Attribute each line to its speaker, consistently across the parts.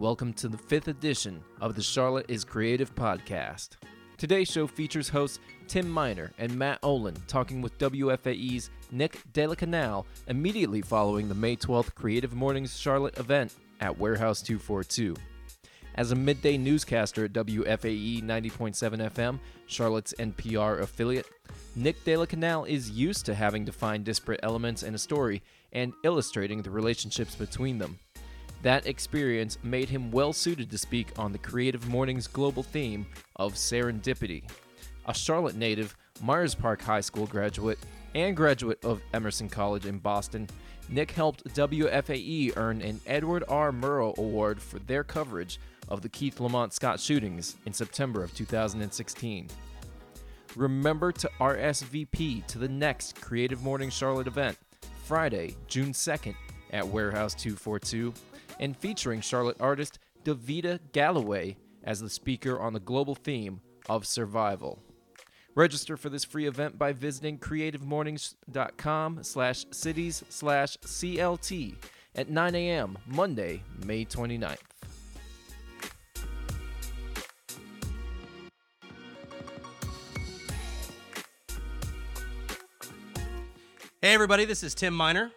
Speaker 1: Welcome to the fifth edition of the Charlotte is Creative podcast. Today's show features hosts Tim Miner and Matt Olin talking with WFAE's Nick de la Canal immediately following the May 12th Creative Mornings Charlotte event at Warehouse 242. As a midday newscaster at WFAE 90.7 FM, Charlotte's NPR affiliate, Nick de la Canal is used to having to find disparate elements in a story and illustrating the relationships between them. That experience made him well suited to speak on the Creative Mornings global theme of serendipity. A Charlotte native, Myers Park High School graduate, and graduate of Emerson College in Boston, Nick helped WFAE earn an Edward R. Murrow Award for their coverage of the Keith Lamont Scott shootings in September of 2016. Remember to RSVP to the next Creative Morning Charlotte event, Friday, June 2nd at Warehouse 242, and featuring Charlotte artist Davida Galloway as the speaker on the global theme of survival. Register for this free event by visiting creativemornings.com slash cities slash CLT at 9 a.m. Monday, May 29th.
Speaker 2: Hey, everybody, this is Tim Miner,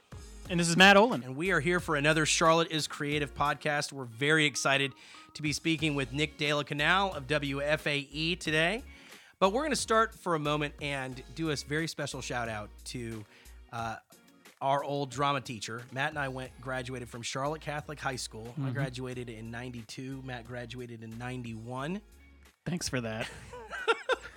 Speaker 3: And this is Matt Olin.
Speaker 2: and we are here for another Charlotte is Creative podcast. We're very excited to be speaking with Nick De La Canal of WFAE today. But we're going to start for a moment and do a very special shout out to uh, our old drama teacher. Matt and I went graduated from Charlotte Catholic High School. I graduated in 92, Matt graduated in 91.
Speaker 3: Thanks for that.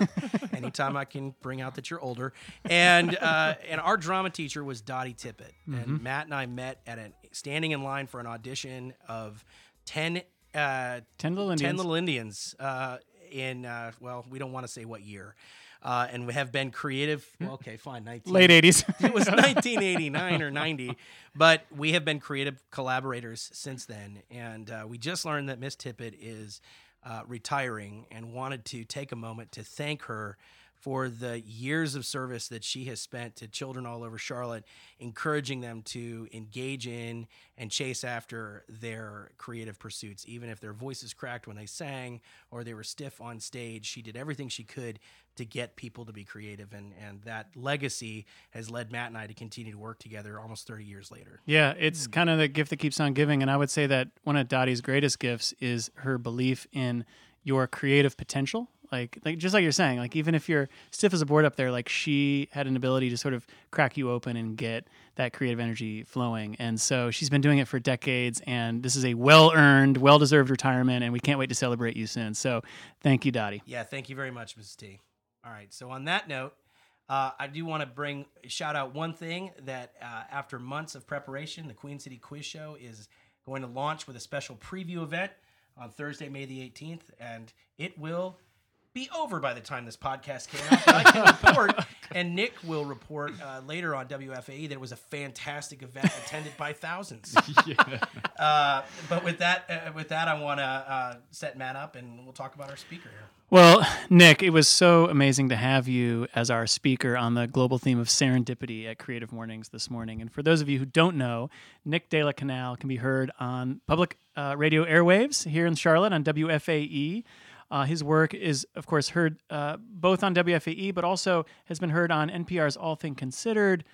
Speaker 2: anytime I can bring out that you're older. And uh, and our drama teacher was Dottie Tippett. And Matt and I met at a standing in line for an audition of 10, uh,
Speaker 3: 10 Little
Speaker 2: 10
Speaker 3: Indians.
Speaker 2: Little Indians uh, in, uh, well, we don't want to say what year. Uh, and we have been creative. Well, okay, fine. 19,
Speaker 3: Late 80s.
Speaker 2: it was 1989 or 90, but we have been creative collaborators since then. And uh, we just learned that Miss Tippett is uh, retiring and wanted to take a moment to thank her for the years of service that she has spent to children all over Charlotte, encouraging them to engage in and chase after their creative pursuits, even if their voices cracked when they sang or they were stiff on stage. She did everything she could to get people to be creative, and and that legacy has led Matt and I to continue to work together almost 30 years later.
Speaker 3: yeah, it's hmm. kind of the gift that keeps on giving. And I would say that one of Dottie's greatest gifts is her belief in your creative potential. Like, like just like you're saying, like even if you're stiff as a board up there, like she had an ability to sort of crack you open and get that creative energy flowing. And so she's been doing it for decades, and this is a well-earned, well-deserved retirement, and we can't wait to celebrate you soon. So, thank you, Dottie.
Speaker 2: Yeah, thank you very much, Mrs. T. All right, so on that note, uh, I do want to bring shout out one thing that uh, after months of preparation, the Queen City Quiz Show is going to launch with a special preview event on Thursday, May the 18th, and it will be over by the time this podcast came out. But I can report, and Nick will report uh, later on WFAE that it was a fantastic event attended by thousands. uh, but with that, uh, with that, I want to uh, set Matt up, and we'll talk about our speaker here.
Speaker 3: Well, Nick, it was so amazing to have you as our speaker on the global theme of serendipity at Creative Mornings this morning. And for those of you who don't know, Nick De La Canal can be heard on public uh, radio airwaves here in Charlotte on WFAE. Uh, his work is, of course, heard uh, both on WFAE, but also has been heard on NPR's All Thing Considered,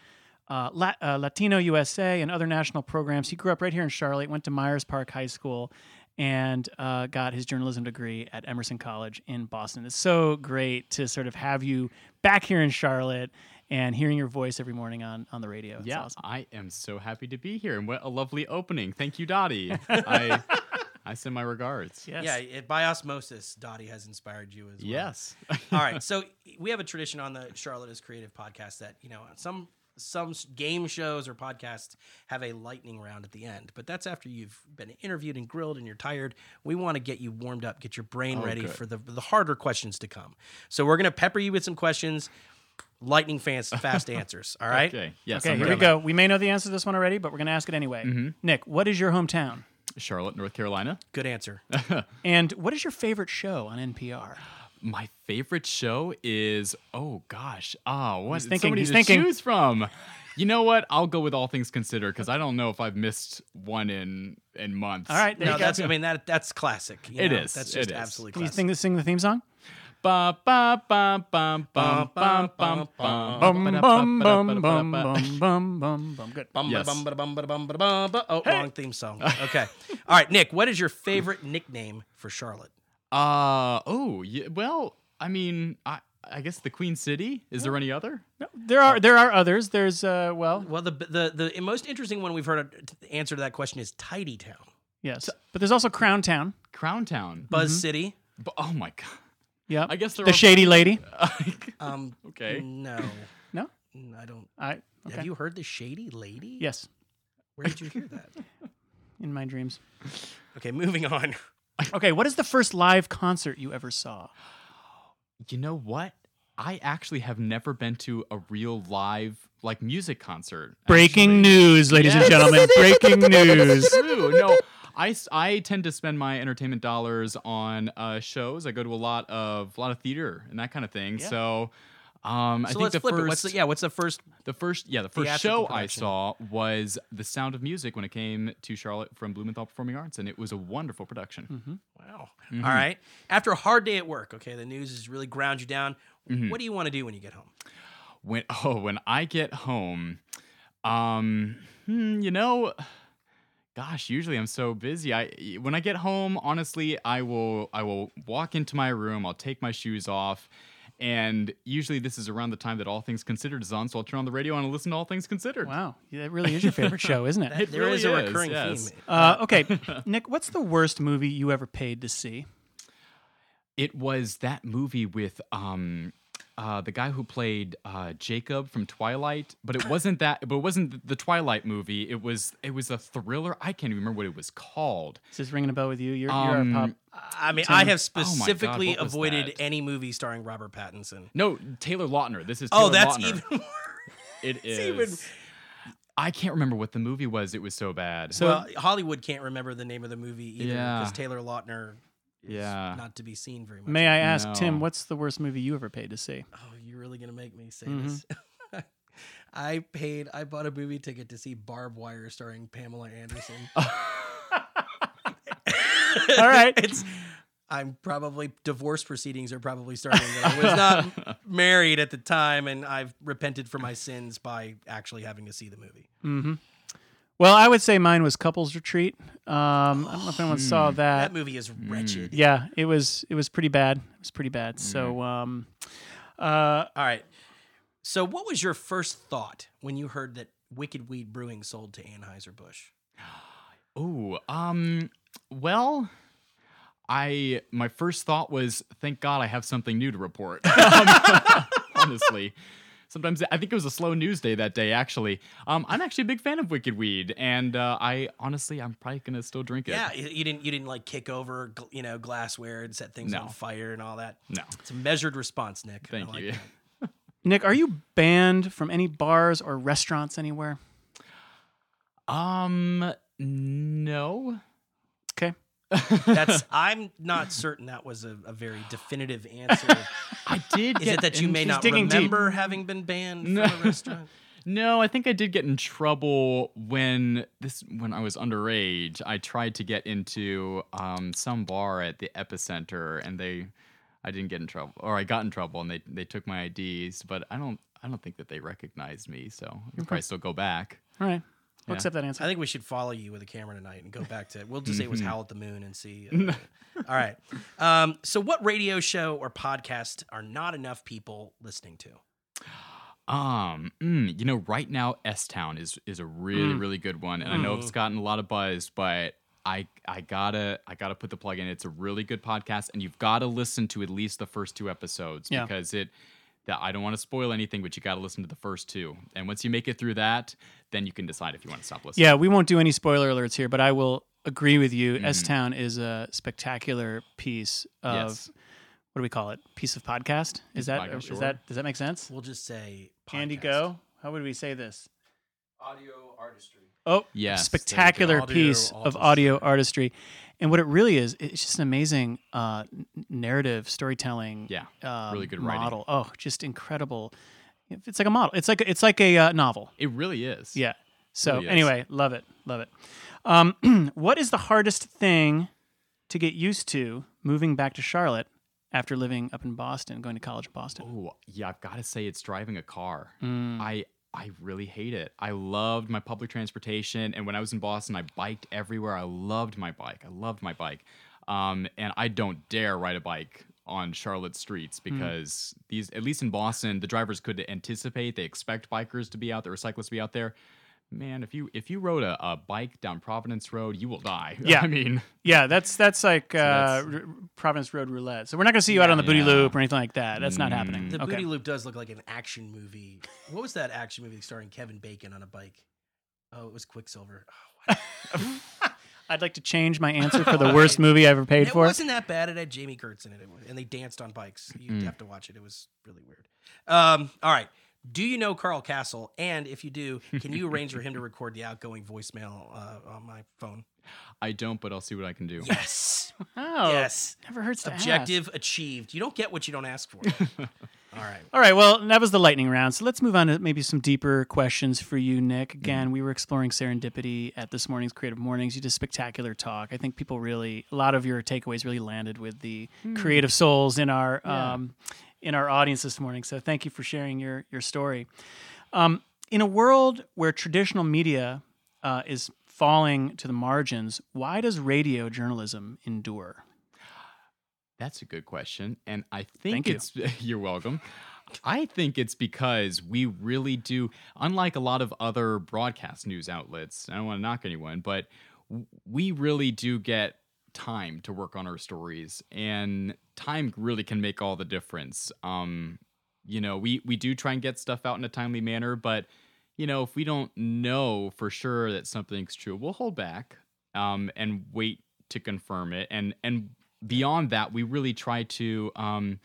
Speaker 3: uh, uh, Latino USA, and other national programs. He grew up right here in Charlotte, went to Myers Park High School, and uh, got his journalism degree at Emerson College in Boston. It's so great to sort of have you back here in Charlotte and hearing your voice every morning on, on the radio. It's
Speaker 4: yeah,
Speaker 3: awesome.
Speaker 4: I am so happy to be here, and what a lovely opening! Thank you, Dottie. I I send my regards.
Speaker 3: Yes.
Speaker 2: Yeah, it, by osmosis, Dottie has inspired you as well.
Speaker 4: Yes.
Speaker 2: All right. So we have a tradition on the Charlotte is Creative podcast that, you know, some some game shows or podcasts have a lightning round at the end, but that's after you've been interviewed and grilled and you're tired. We want to get you warmed up, get your brain
Speaker 4: Oh,
Speaker 2: ready
Speaker 4: good.
Speaker 2: for the the harder questions to come. So we're going to pepper you with some questions, lightning fast fast answers, all right?
Speaker 4: Okay. Yes.
Speaker 3: Okay,
Speaker 4: I'm
Speaker 3: here we go. We may know the answer to this one already, but we're going to ask it anyway. Mm-hmm. Nick, what is your hometown?
Speaker 4: Charlotte, North Carolina.
Speaker 2: Good answer.
Speaker 3: And what is your favorite show on NPR?
Speaker 4: My favorite show is oh gosh ah what
Speaker 3: He's thinking,
Speaker 4: so many
Speaker 3: he's thinking.
Speaker 4: choose from. You know what? I'll go with all things considered because I don't know if I've missed one in in months.
Speaker 3: All right, there
Speaker 2: No,
Speaker 3: you go.
Speaker 2: that's I mean that that's classic. you
Speaker 4: It
Speaker 2: know?
Speaker 4: is,
Speaker 2: That's
Speaker 4: it
Speaker 2: just
Speaker 4: is.
Speaker 2: absolutely
Speaker 3: Can you sing the, sing the theme song?
Speaker 4: Ba ba ba bum bum bum bum bum
Speaker 3: Bum, bum, bum, bum, bum, bum, bum, bum. Good.
Speaker 2: Bum,
Speaker 4: Yes.
Speaker 2: bum, bum, bum, bum, bum, bum, bum. Oh, wrong theme song. Okay. All right, Nick, what is your favorite nickname for Charlotte?
Speaker 4: Uh oh. Yeah, well, I mean, I I guess the Queen City. Is there any other?
Speaker 3: No, there are there are others. There's uh well
Speaker 2: Well, the the the most interesting one we've heard the answer to that question is Tidy Town,
Speaker 3: yes, but there's also Crown Town.
Speaker 4: Crown Town.
Speaker 2: Buzz City.
Speaker 4: Bu- oh my god.
Speaker 3: Yeah,
Speaker 4: I guess there
Speaker 3: the
Speaker 4: are-
Speaker 3: Shady Lady.
Speaker 2: Um,
Speaker 4: Okay.
Speaker 2: No,
Speaker 3: No,
Speaker 2: I don't.
Speaker 3: I okay.
Speaker 2: Have you heard the Shady Lady?
Speaker 3: Yes,
Speaker 2: Where did you hear that?
Speaker 3: in my dreams.
Speaker 2: Okay, moving on.
Speaker 3: Okay, what is the first live concert you ever saw?
Speaker 4: You know what? I actually have never been to a real live like music concert.
Speaker 3: Breaking
Speaker 4: actually.
Speaker 3: news, ladies and gentlemen. Breaking news.
Speaker 4: True. No, I, s- I tend to spend my entertainment dollars on uh, shows. I go to a lot of a lot of theater and that kind of thing.
Speaker 2: Yeah.
Speaker 4: So, um, I think
Speaker 2: let's
Speaker 4: the
Speaker 2: flip
Speaker 4: first
Speaker 2: it. What's the, yeah? What's the first?
Speaker 4: the first yeah the first
Speaker 2: Theatrical
Speaker 4: show I saw was The Sound of Music when it came to Charlotte from Blumenthal Performing Arts, and it was a wonderful production.
Speaker 2: Wow.
Speaker 4: Mm-hmm.
Speaker 2: All right. After a hard day at work, okay, the news has really ground you down.
Speaker 4: Mm-hmm.
Speaker 2: What do you want to do when you get home?
Speaker 4: when oh when I get home, um, hmm, you know, gosh, usually I'm so busy. I when I get home, honestly, I will I will walk into my room. I'll take my shoes off. And usually, this is around the time that All Things Considered is on, so I'll turn on the radio and listen to All Things Considered.
Speaker 3: Wow, yeah, that really is your favorite show, isn't it?
Speaker 2: That, there
Speaker 4: really
Speaker 2: is a
Speaker 4: is,
Speaker 2: recurring
Speaker 4: yes.
Speaker 2: theme.
Speaker 3: Uh, okay, Nick, what's the worst movie you ever paid to see?
Speaker 4: It was that movie with um uh the guy who played uh Jacob from Twilight, but it wasn't that but it wasn't the Twilight movie. It was it was a thriller. I can't even remember what it was called.
Speaker 3: Is this ringing a bell with you? You're, you're
Speaker 4: Um,
Speaker 3: our pop.
Speaker 2: I mean, I have
Speaker 4: Oh God,
Speaker 2: specifically avoided
Speaker 4: that?
Speaker 2: any movie starring Robert Pattinson.
Speaker 4: No, Taylor Lautner. This is Taylor
Speaker 2: Oh, that's
Speaker 4: Lautner.
Speaker 2: even more.
Speaker 4: It is.
Speaker 2: even-
Speaker 4: I can't remember what the movie was. It was so bad.
Speaker 3: So-
Speaker 2: well, Hollywood can't remember the name of the movie either
Speaker 4: Yeah.
Speaker 2: because Taylor Lautner is
Speaker 4: Yeah.
Speaker 2: not to be seen very much.
Speaker 3: May I ask, Tim, what's the worst movie you ever paid to see?
Speaker 2: Oh, you're really gonna make me say
Speaker 3: Mm-hmm.
Speaker 2: this. I paid. I bought a movie ticket to see Barbed Wire starring Pamela Anderson.
Speaker 3: All right.
Speaker 2: it's. I'm probably divorce proceedings are probably starting. but I was not married at the time, and I've repented for my sins by actually having to see the movie.
Speaker 3: Mm-hmm. Well, I would say mine was Couples Retreat. Um, I don't know if anyone saw that.
Speaker 2: That movie is wretched.
Speaker 3: Yeah, it was. It was pretty bad. It was pretty bad. So, um, uh,
Speaker 2: All right. So, what was your first thought when you heard that Wicked Weed Brewing sold to Anheuser Busch?
Speaker 4: Ooh, um, well, I my first thought was, thank God I have something new to report. Um, honestly, sometimes I think it was a slow news day that day. Actually, um, I'm actually a big fan of Wicked Weed, and uh, I honestly, I'm probably gonna still drink it.
Speaker 2: Yeah, you you didn't you didn't like kick over you know glassware and set things
Speaker 4: No.
Speaker 2: on fire and all that.
Speaker 4: No,
Speaker 2: It's a measured response, Nick.
Speaker 4: Thank
Speaker 2: like
Speaker 4: you.
Speaker 3: Nick, are you banned from any bars or restaurants anywhere?
Speaker 4: Um, no.
Speaker 3: Okay.
Speaker 2: That's I'm not certain that was a, a very definitive answer.
Speaker 4: I did.
Speaker 2: Is it that you may not
Speaker 3: digging deep.
Speaker 2: remember having been banned
Speaker 4: No.
Speaker 2: from a restaurant?
Speaker 4: No, I think I did get in trouble when this when I was underage. I tried to get into um, some bar at the epicenter, and they, I didn't get in trouble, or I got in trouble, and they they took my IDs, but I don't I don't think that they recognized me, so I'll probably still go back.
Speaker 3: All right. We'll
Speaker 4: Yeah.
Speaker 3: accept that answer.
Speaker 2: I think we should follow you with a camera tonight and go back to. It. We'll just say it
Speaker 4: Mm-hmm.
Speaker 2: was Howl at the Moon and see. uh, all right. Um, so, what radio show or podcast are not enough people listening to?
Speaker 4: Um, mm, you know, right now S Town is is a really really good one, and I know it's gotten a lot of buzz, but I I gotta I gotta put the plug in. It's a really good podcast, and you've got to listen to at least the first two episodes
Speaker 3: Yeah.
Speaker 4: because it. That I don't want to spoil anything, but you got to listen to the first two, and once you make it through that, then you can decide if you want to stop listening.
Speaker 3: Yeah, we won't do any spoiler alerts here, but I will agree with you. Mm-hmm. S Town is a spectacular piece of
Speaker 4: Yes.
Speaker 3: what do we call it? Piece of podcast. Is that
Speaker 4: podcast,
Speaker 3: is
Speaker 4: sure.
Speaker 3: that does that make sense?
Speaker 2: We'll just say.
Speaker 3: Andy, go. How would we say this?
Speaker 1: Audio artistry.
Speaker 3: Oh,
Speaker 4: Yes, there you go.
Speaker 3: spectacular
Speaker 2: Audio
Speaker 3: piece of
Speaker 2: artistry.
Speaker 3: audio artistry, and what it really is, it's just an amazing uh, narrative storytelling.
Speaker 4: Yeah,
Speaker 3: um,
Speaker 4: really good writing.
Speaker 3: model. Oh, just incredible. It's like a model. It's like it's like a uh, novel.
Speaker 4: It really is.
Speaker 3: Yeah. So
Speaker 4: Really is.
Speaker 3: anyway, love it, love it. Um, what is the hardest thing to get used to moving back to Charlotte after living up in Boston, going to college in Boston?
Speaker 4: Oh, yeah, I've got to say it's driving a car.
Speaker 3: Mm.
Speaker 4: I I really hate it. I loved my public transportation, and when I was in Boston, I biked everywhere. I loved my bike. I loved my bike, um, and I don't dare ride a bike on Charlotte streets because these, at least in Boston, the drivers could anticipate. They expect bikers to be out there, or cyclists to be out there. Man, if you if you rode a, a bike down Providence Road, you will die.
Speaker 3: Yeah.
Speaker 4: I mean,
Speaker 3: Yeah, that's that's like uh,
Speaker 4: that's-
Speaker 3: R- Providence Road Roulette. So we're not going to see you out on the booty
Speaker 4: Yeah.
Speaker 3: loop or anything like that. That's not
Speaker 4: Mm.
Speaker 3: happening.
Speaker 2: The
Speaker 3: okay.
Speaker 2: Booty Loop does look like an action movie. What was that action movie starring Kevin Bacon on a bike? Oh, it was Quicksilver. Oh, wow.
Speaker 3: I'd like to change my answer for the worst movie I ever paid
Speaker 2: it
Speaker 3: for.
Speaker 2: It wasn't that bad. It had Jami Gertz in it, It and they danced on bikes. You'd
Speaker 3: Mm.
Speaker 2: have to watch it. It was really weird. Um, all right. Do you know Carl Kasell? And if you do, can you arrange for him to record the outgoing voicemail uh, on my phone?
Speaker 4: I don't, but I'll see what I can do.
Speaker 2: Yes.
Speaker 3: Oh,
Speaker 2: yes.
Speaker 3: Never hurts to ask.
Speaker 2: Objective achieved. You don't get what you don't ask for. all right.
Speaker 3: All right, well, that was the lightning round. So let's move on to maybe some deeper questions for you, Nick. Again, we were exploring serendipity at this morning's Creative Mornings. You did spectacular talk. I think people really, a lot of your takeaways really landed with the creative souls in our
Speaker 4: Yeah.
Speaker 3: um, in our audience this morning. So thank you for sharing your your story. Um, in a world where traditional media uh, is falling to the margins, why does radio journalism endure?
Speaker 4: That's a good question. And I think
Speaker 3: Thank
Speaker 4: it's you're welcome. I think it's because we really do unlike a lot of other broadcast news outlets. I don't want to knock anyone, but we really do get time to work on our stories and time really can make all the difference. Um you know, we we do try and get stuff out in a timely manner, but you know, if we don't know for sure that something's true, we'll hold back um, and wait to confirm it. And and beyond that, we really try to, um,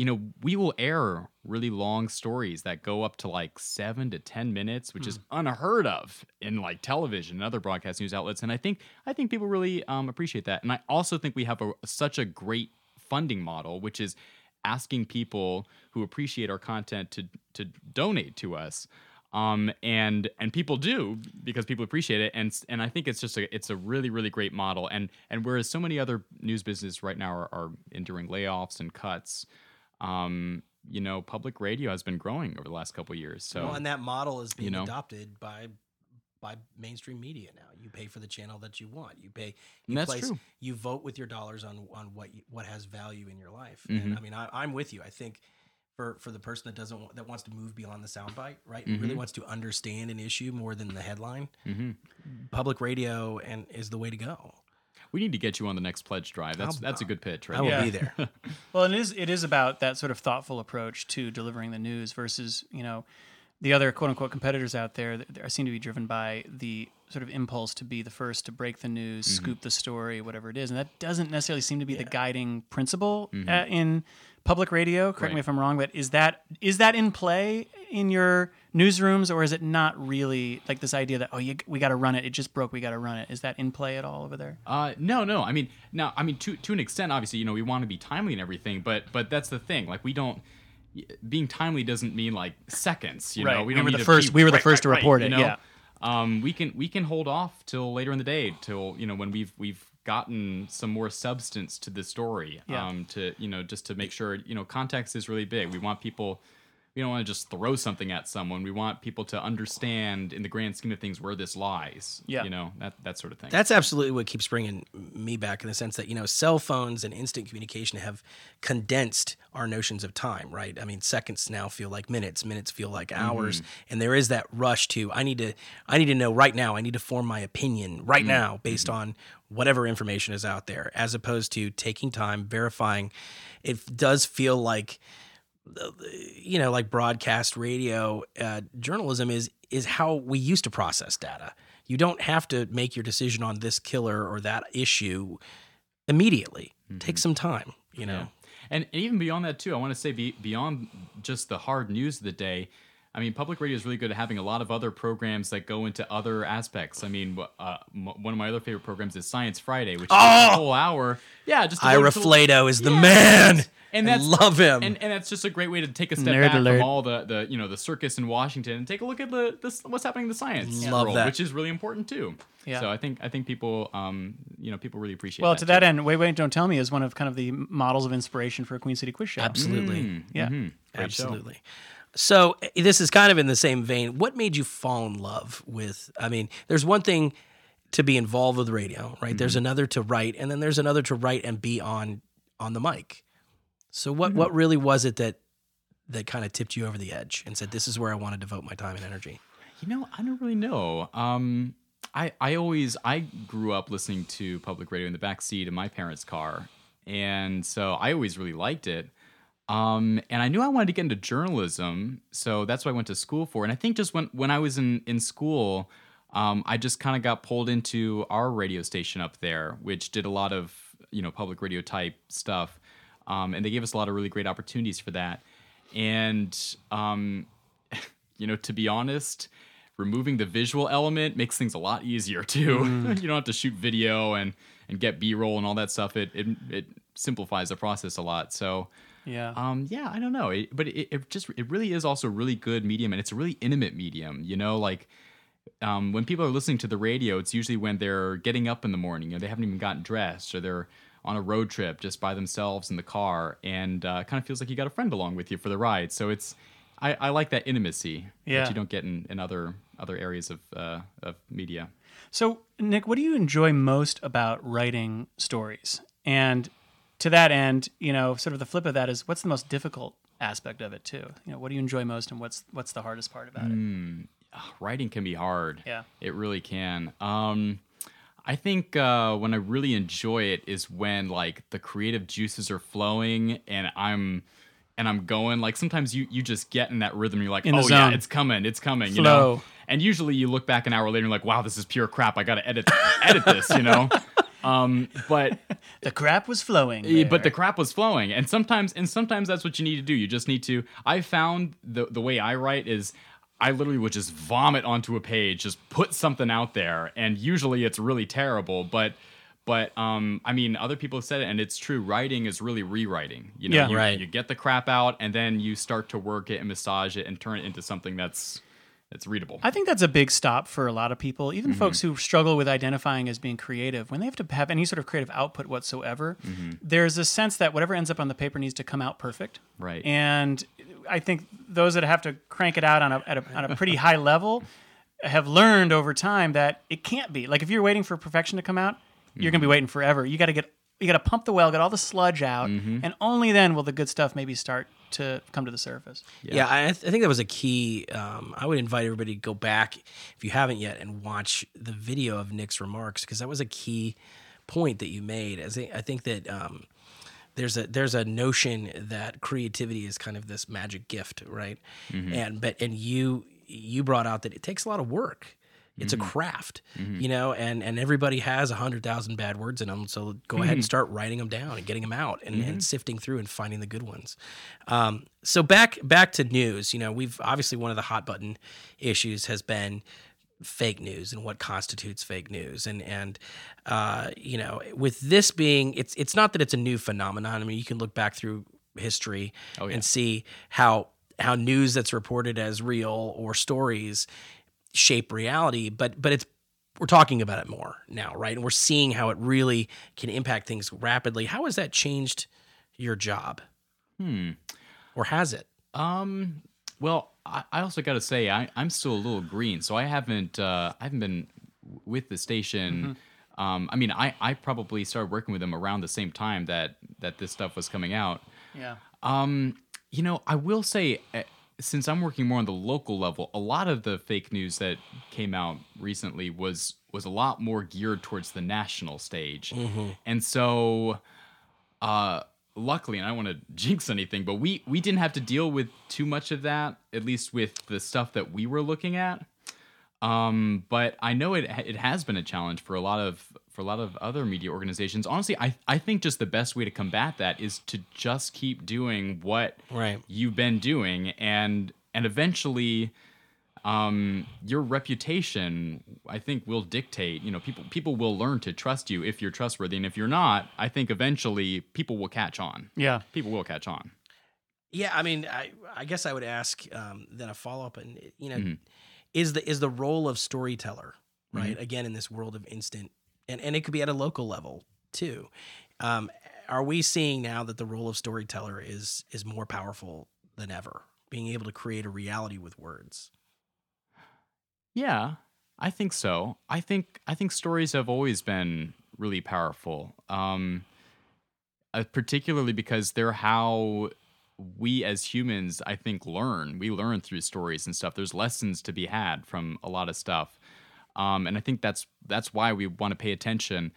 Speaker 4: you know, we will air really long stories that go up to like seven to ten minutes, which is unheard of in like television and other broadcast news outlets. And I think I think people really um, appreciate that. And I also think we have a, such a great funding model, which is asking people who appreciate our content to to donate to us um and and people do because people appreciate it and and i think it's just a it's a really really great model and and whereas so many other news businesses right now are, are enduring layoffs and cuts um you know public radio has been growing over the last couple of years so
Speaker 2: Well, and that model is being
Speaker 4: know.
Speaker 2: adopted by by mainstream media now. You pay for the channel that you want. You pay. You
Speaker 4: that's
Speaker 2: place,
Speaker 4: true.
Speaker 2: You vote with your dollars on on what you, what has value in your life.
Speaker 4: Mhm.
Speaker 2: And I mean, I, I'm with you. I think for for the person that doesn't want, that wants to move beyond the soundbite, right, and really wants to understand an issue more than the headline,
Speaker 4: mhm.
Speaker 2: public radio and is the way to go.
Speaker 4: We need to get you on the next pledge drive that's
Speaker 2: I'll-
Speaker 4: that's a good pitch right
Speaker 2: I will
Speaker 4: there.
Speaker 2: be there.
Speaker 3: Well, it is it is about that sort of thoughtful approach to delivering the news versus you know the other quote unquote competitors out there that that seem to be driven by the sort of impulse to be the first to break the news, scoop the story, whatever it is, and that doesn't necessarily seem to be the guiding principle uh, in public radio. Correct me if I'm wrong, but is that is that in play in your newsrooms, or is it not really like this idea that oh you, we got to run it, it just broke, we got to run it? Is that in play at all over there?
Speaker 4: Uh, no, no. I mean, now, I mean, to to an extent, obviously, you know, we want to be timely and everything, but but that's the thing. Like, we don't. Being timely doesn't mean like seconds. You know, we
Speaker 3: We were the first-
Speaker 4: be
Speaker 3: we were the
Speaker 4: right,
Speaker 3: first to
Speaker 4: right, right,
Speaker 3: report
Speaker 4: you know?
Speaker 3: yeah.
Speaker 4: Um, we can we can hold off till later in the day, till you know when we've we've gotten some more substance to the story.
Speaker 3: Yeah.
Speaker 4: Um, to you know just to make sure you know context is really big. We want people. We don't want to just throw something at someone. We want people to understand, in the grand scheme of things, where this lies.
Speaker 3: Yeah.
Speaker 4: You know that that sort of thing.
Speaker 2: That's absolutely what keeps bringing me back in the sense that you know cell phones and instant communication have condensed our notions of time, right? I mean, seconds now feel like minutes, minutes feel like mm-hmm. hours, and there is that rush to I need to I need to know right now. I need to form my opinion right mm-hmm. now based mm-hmm. on whatever information is out there, as opposed to taking time verifying. It does feel like you know, like broadcast radio uh, journalism is is how we used to process data. You don't have to make your decision on this killer or that issue immediately. Take some time. You know,
Speaker 4: Yeah. And, and even beyond that too, I want to say be, beyond just the hard news of the day. I mean, public radio is really good at having a lot of other programs that go into other aspects. I mean, uh, m- one of my other favorite programs is Science Friday, which is
Speaker 2: Oh!
Speaker 4: a whole hour. Yeah, just
Speaker 2: Ira Flatow is the
Speaker 4: Yeah.
Speaker 2: man.
Speaker 4: And
Speaker 2: I love him.
Speaker 4: and, and that's just a great way to take a step
Speaker 3: Nerd
Speaker 4: back
Speaker 3: alert.
Speaker 4: from all the, the you know the circus in Washington and take a look at the this, what's happening in the science
Speaker 2: Love
Speaker 4: world,
Speaker 2: that.
Speaker 4: which is really important too.
Speaker 3: Yeah.
Speaker 4: So I think I think people um you know people really appreciate.
Speaker 3: Well,
Speaker 4: that
Speaker 3: to
Speaker 4: too.
Speaker 3: that end, Wait, Wait, Don't Tell Me is one of kind of the models of inspiration for a Queen City quiz show.
Speaker 2: Absolutely.
Speaker 4: Mm,
Speaker 3: Yeah.
Speaker 4: mhm. Great show.
Speaker 2: Absolutely. So eh, this is kind of in the same vein. What made you fall in love with? I mean, there's one thing to be involved with radio, right? There's
Speaker 4: Mm-hmm.
Speaker 2: another to write, and then there's another to write and be on on the mic. So
Speaker 4: Mm-hmm.
Speaker 2: what what really was it that that kind of tipped you over the edge and said, "This is where I want to devote my time and energy"?
Speaker 4: You know, I don't really know. Um, I I always I grew up listening to public radio in the back seat of my parents' car, and so I always really liked it. Um, and I knew I wanted to get into journalism, so that's what I went to school for. And I think just when when I was in in school, um, I just kind of got pulled into our radio station up there, which did a lot of you know public radio type stuff, um, and they gave us a lot of really great opportunities for that. And um, you know, to be honest, removing the visual element makes things a lot easier too. you don't have to shoot video and and get B-roll and all that stuff. It it it simplifies the process a lot. So
Speaker 3: Yeah.
Speaker 4: um yeah, I don't know. It, but it, it just it really is also a really good medium and it's a really intimate medium, you know, like um, when people are listening to the radio, it's usually when they're getting up in the morning, you know, they haven't even gotten dressed, or they're on a road trip just by themselves in the car, and uh, kind of feels like you got a friend along with you for the ride. So it's, I, I like that intimacy
Speaker 3: Yeah.
Speaker 4: that you don't get in, in other other areas of uh, of media.
Speaker 3: So, Nick, what do you enjoy most about writing stories? And to that end, you know, sort of the flip of that is what's the most difficult aspect of it too? You know, what do you enjoy most and what's what's the hardest part about it?
Speaker 4: Writing can be hard.
Speaker 3: Yeah.
Speaker 4: It really can. Um, I think uh, when I really enjoy it is when like the creative juices are flowing and I'm and I'm going. Like sometimes you you just get in that rhythm. You're like,
Speaker 3: In
Speaker 4: oh yeah, it's coming, it's coming. You know. And usually you look back an hour later and you're like, wow, this is pure crap. I got to edit edit this. You know. Um, but
Speaker 3: The crap was flowing.
Speaker 4: yeah, but the crap was flowing, and sometimes and sometimes that's what you need to do. You just need to. I found the the way I write is. I literally would just vomit onto a page, just put something out there, and usually it's really terrible. But, but um, I mean, other people have said it, and it's true. Writing is really rewriting. You know,
Speaker 3: Yeah.
Speaker 4: you,
Speaker 2: Right.
Speaker 4: you get the crap out, and then you start to work it and massage it and turn it into something that's that's readable.
Speaker 3: I think that's a big stop for a lot of people,
Speaker 4: Mm-hmm.
Speaker 3: even folks who struggle with identifying as being creative. When they have to have any sort of creative output whatsoever,
Speaker 4: Mm-hmm.
Speaker 3: there's a sense that whatever ends up on the paper needs to come out perfect.
Speaker 4: Right.
Speaker 3: And I think those that have to crank it out on a, at a, on a pretty high level have learned over time that it can't be. Like if you're waiting for perfection to come out, you're going to be waiting forever. You got to get you got to pump the well, get all the sludge out, and only then will the good stuff maybe start to come to the surface.
Speaker 2: Yeah, I, th- I think that was a key. Um, I would invite everybody to go back if you haven't yet and watch the video of Nick's remarks because that was a key point that you made. As I, I think that um, there's a there's a notion that creativity is kind of this magic gift, right? Mm-hmm. And but and you you brought out that it takes a lot of work. It's a mm-hmm. craft, mm-hmm. you know, and and everybody has a hundred thousand bad words in them. So go ahead and start writing them down and getting them out and, and sifting through and finding the good ones. Um, so back back to news. You know, we've obviously one of the hot button issues has been fake news and what constitutes fake news and and uh, you know with this being it's it's not that it's a new phenomenon i mean you can look back through history
Speaker 4: Oh, yeah.
Speaker 2: and see how how news that's reported as real or stories shape reality but but it's we're talking about it more now right and we're seeing how it really can impact things rapidly how has that changed your job
Speaker 4: Hmm.
Speaker 2: or has it
Speaker 4: Um. Well, I, I also got to say I, I'm still a little green, so I haven't uh, I haven't been with the station. Um, I mean, I, I probably started working with them around the same time that that this stuff was coming out.
Speaker 3: Yeah.
Speaker 4: Um, you know, I will say, uh, since I'm working more on the local level, a lot of the fake news that came out recently was was a lot more geared towards the national stage, and so, uh, luckily, and I don't want to jinx anything, but we we didn't have to deal with too much of that, at least with the stuff that we were looking at. Um, but I know it it has been a challenge for a lot of for a lot of other media organizations. Honestly, I I think just the best way to combat that is to just keep doing what
Speaker 2: Right.
Speaker 4: you've been doing, and and eventually, um, your reputation I think will dictate. You know, people people will learn to trust you if you're trustworthy, and if you're not, I think eventually people will catch on.
Speaker 3: Yeah.
Speaker 4: People will catch on.
Speaker 2: Yeah, I mean, I, I guess I would ask um, then a follow up, and you know,
Speaker 4: Mhm.
Speaker 2: is the is the role of storyteller right
Speaker 4: Mm-hmm.
Speaker 2: again in this world of instant, and and it could be at a local level too. Um, are we seeing now that the role of storyteller is is more powerful than ever, being able to create a reality with words?
Speaker 4: Yeah, I think so. I think I think stories have always been really powerful, um, uh, particularly because they're how we as humans, I think, learn. We learn through stories and stuff. There's lessons to be had from a lot of stuff, um, and I think that's that's why we want to pay attention.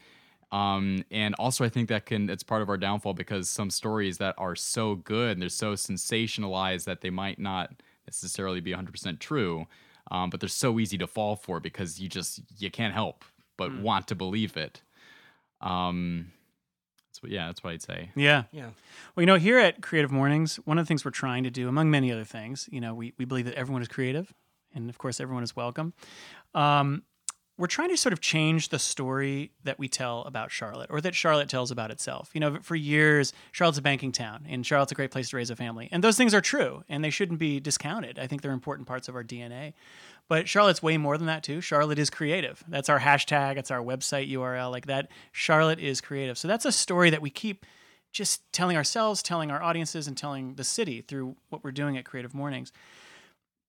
Speaker 4: Um, and also, I think that can it's part of our downfall because some stories that are so good and they're so sensationalized that they might not necessarily be 100% true um, but they're so easy to fall for because you just you can't help but want to believe it um that's what yeah that's what i'd say
Speaker 3: Yeah.
Speaker 2: Yeah,
Speaker 3: Well, you know, here at Creative Mornings, one of the things we're trying to do, among many other things, you know, we, we believe that everyone is creative, and of course, everyone is welcome. Um, we're trying to sort of change the story that we tell about Charlotte, or that Charlotte tells about itself. You know, for years, Charlotte's a banking town, and Charlotte's a great place to raise a family, and those things are true, and they shouldn't be discounted. I think they're important parts of our DNA. But Charlotte's way more than that too. Charlotte is creative. That's our hashtag. It's our website URL. Like that. Charlotte is creative. So that's a story that we keep just telling ourselves, telling our audiences, and telling the city through what we're doing at Creative Mornings.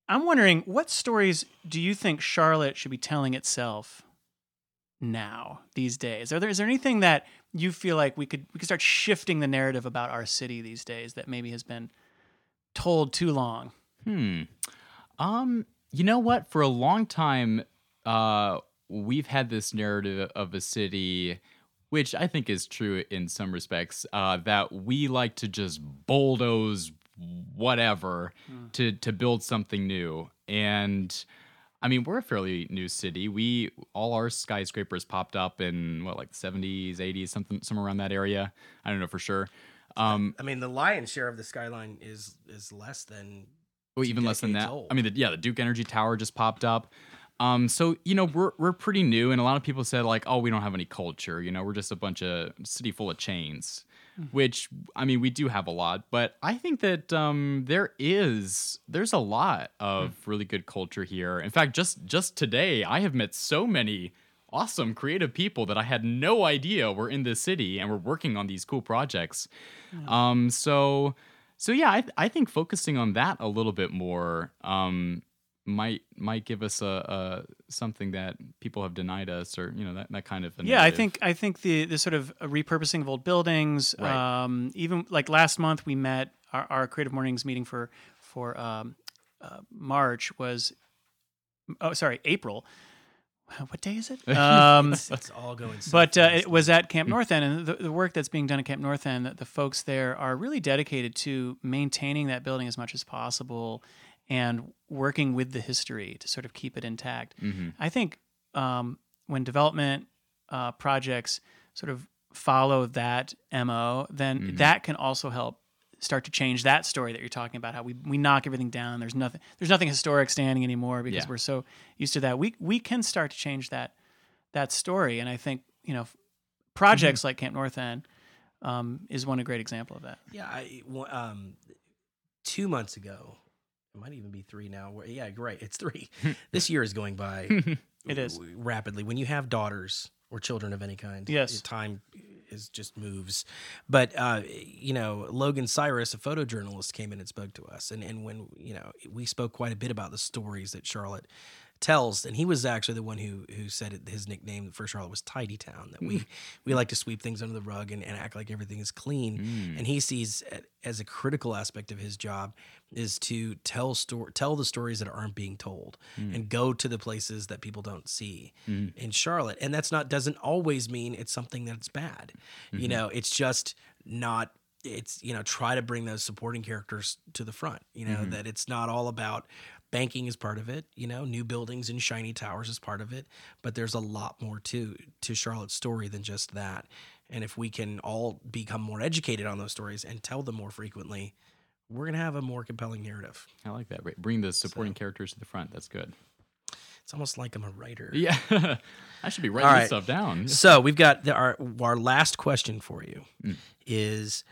Speaker 3: I'm wondering, what stories do you think Charlotte should be telling itself now, these days? Are there is there anything that you feel like we could we could start shifting the narrative about our city these days that maybe has been told too long?
Speaker 4: hmm um you know what for a long time uh we've had this narrative of a city which i think is true in some respects uh that we like to just bulldoze whatever to to build something new and I mean, we're a fairly new city. We all our skyscrapers popped up in what, like the seventies, eighties, something, somewhere around that area. I don't know for sure. Um,
Speaker 2: I mean, the lion's share of the skyline is is less than
Speaker 4: well, even less than that.
Speaker 2: old.
Speaker 4: I mean, the, yeah, the Duke Energy Tower just popped up. Um, so you know, we're we're pretty new, and a lot of people said like, oh, we don't have any culture. You know, we're just a bunch of city full of chains. Which I mean, we do have a lot, but I think that um, there is there's a lot of really good culture here. In fact, just just today, I have met so many awesome creative people that I had no idea were in this city and were working on these cool projects. Um, so so yeah, I I think focusing on that a little bit more um, might might give us a, a something that people have denied us, or you know that, that kind of. A
Speaker 3: Yeah, I think I think the the sort of repurposing of old buildings.
Speaker 4: Right.
Speaker 3: Um, even like last month, we met our, our creative mornings meeting for for um, uh, March was oh sorry April. What day is it? Um,
Speaker 2: it's, it's all going. so
Speaker 3: but uh, it was at Camp North End, and the, the work that's being done at Camp North End, the, the folks there are really dedicated to maintaining that building as much as possible and working with the history to sort of keep it intact.
Speaker 4: Mhm.
Speaker 3: I think um, when development uh, projects sort of follow that mo, then
Speaker 4: Mhm.
Speaker 3: that can also help start to change that story that you're talking about. How we we knock everything down. There's nothing there's nothing historic standing anymore because
Speaker 4: Yeah.
Speaker 3: we're so used to that. We we can start to change that that story, and I think you know projects
Speaker 4: Mm-hmm.
Speaker 3: like Camp North End um, is one a great example of that.
Speaker 2: Yeah, I one- um, two months ago, it might even be three now. Where, yeah, you're right. It's three. this year is going by.
Speaker 3: It is.
Speaker 2: rapidly. When you have daughters or children of any kind,
Speaker 3: Yes.
Speaker 2: time is just moves. But uh, you know, Logan Cyrus, a photojournalist, came in and spoke to us, and and when you know, we spoke quite a bit about the stories that Charlotte tells and he was actually the one who who said it, his nickname for Charlotte was Tidy Town that we we like to sweep things under the rug and, and act like everything is clean.
Speaker 4: Mm.
Speaker 2: and he sees as a critical aspect of his job is to tell story tell the stories that aren't being told and go to the places that people don't see
Speaker 4: Mm.
Speaker 2: in Charlotte. And that's not doesn't always mean it's something that's bad. You know it's just not it's you know try to bring those supporting characters to the front you know that it's not all about banking is part of it you know new buildings and shiny towers is part of it but there's a lot more to to charlotte's story than just that and if we can all become more educated on those stories and tell them more frequently we're going to have a more compelling narrative
Speaker 4: I like that. Bring the supporting characters to the front. That's good.
Speaker 2: It's almost like I'm a writer.
Speaker 4: Yeah. I should be writing
Speaker 2: All
Speaker 4: this stuff down.
Speaker 2: So we've got the, our our last question for you
Speaker 4: Mm.
Speaker 2: is,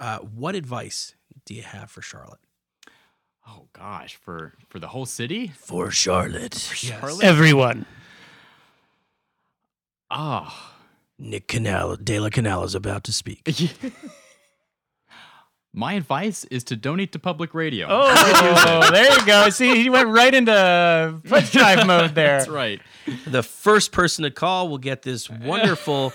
Speaker 2: uh, what advice do you have for Charlotte?
Speaker 4: Oh gosh, for for the whole city?
Speaker 2: For Charlotte.
Speaker 4: For Charlotte?
Speaker 3: Everyone.
Speaker 4: Ah.
Speaker 2: Nick Canal, De La Canal is about to speak.
Speaker 4: My advice is to donate to public radio.
Speaker 3: Oh, there you go. See, he went right into pledge drive mode there.
Speaker 4: That's right.
Speaker 2: the first person to call will get this wonderful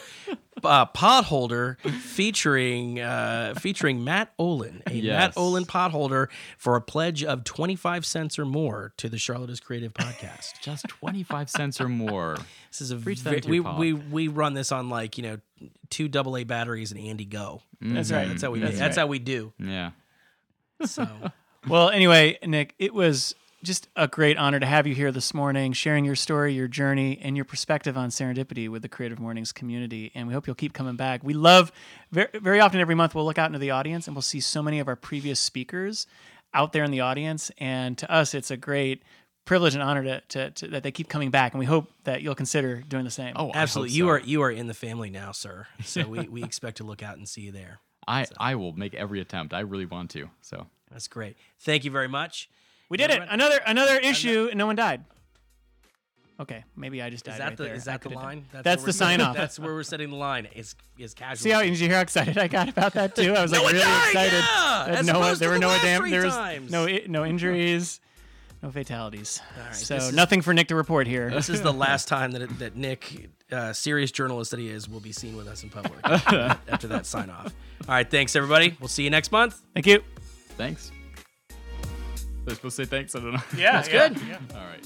Speaker 2: uh, pot holder featuring uh, featuring Matt Olin, a Matt Olin pot holder for a pledge of twenty five cents or more to the Charlotte is Creative podcast.
Speaker 4: Just 25 cents or more.
Speaker 2: This is a
Speaker 4: Preach that
Speaker 2: we we we run this on like you know two double A batteries and Andy Go.
Speaker 3: That's right.
Speaker 2: That's how we
Speaker 3: That's
Speaker 2: that's,
Speaker 3: right.
Speaker 2: how we do.
Speaker 4: Yeah.
Speaker 2: So
Speaker 3: Well, anyway, Nick, it was just a great honor to have you here this morning, sharing your story, your journey, and your perspective on serendipity with the Creative Mornings community. And we hope you'll keep coming back. We love very, very often every month we'll look out into the audience and we'll see so many of our previous speakers out there in the audience. And to us, it's a great privilege and honor to, to, to that they keep coming back. And we hope that you'll consider doing the same.
Speaker 4: Oh,
Speaker 2: absolutely,
Speaker 4: hope
Speaker 2: you are you are in the family now, sir. So we, we expect to look out and see you there.
Speaker 4: I I will make every attempt. I really want to. So
Speaker 2: That's great. Thank you very much.
Speaker 3: We did it.
Speaker 2: Everyone-
Speaker 3: Another another issue, and no one died. Okay, maybe I just died
Speaker 2: Is that
Speaker 3: right
Speaker 2: the
Speaker 3: there.
Speaker 2: is that the line?
Speaker 3: That's
Speaker 2: where
Speaker 3: the sign off.
Speaker 2: That's where we're setting the line. Is is casual.
Speaker 3: See how did you hear how excited I got about that too? I was like
Speaker 2: No one
Speaker 3: really
Speaker 2: died,
Speaker 3: excited.
Speaker 2: yeah, as
Speaker 3: no,
Speaker 2: opposed
Speaker 3: there
Speaker 2: to
Speaker 3: were
Speaker 2: the
Speaker 3: no
Speaker 2: last
Speaker 3: damn,
Speaker 2: three
Speaker 3: there was
Speaker 2: times.
Speaker 3: no no injuries, no fatalities.
Speaker 2: right,
Speaker 3: so
Speaker 2: is-
Speaker 3: nothing for Nick to report here.
Speaker 2: This is the last time that it, that Nick, uh, serious journalist that he is, will be seen with us in public after that sign off. All right, thanks everybody. We'll see you next month.
Speaker 3: Thank you.
Speaker 4: thanks. They're supposed to say thanks. I don't know.
Speaker 3: Yeah,
Speaker 2: That's good.
Speaker 4: All right.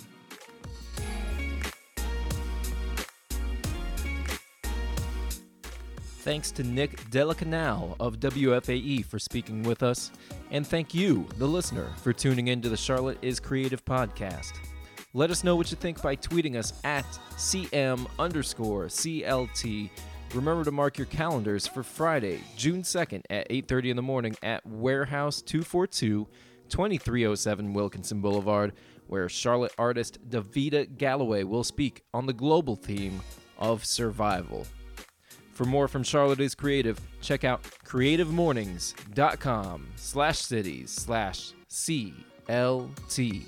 Speaker 1: Thanks to Nick de la Canal of WFAE for speaking with us, and thank you, the listener, for tuning in to the Charlotte is Creative podcast. Let us know what you think by tweeting us at CM underscore CLT. Remember to mark your calendars for Friday, June 2nd at 8.30 in the morning at Warehouse 242, 2307 Wilkinson Boulevard, where Charlotte artist Davida Galloway will speak on the global theme of survival. For more from Charlotte is Creative, check out creativemornings.com slash cities slash CLT.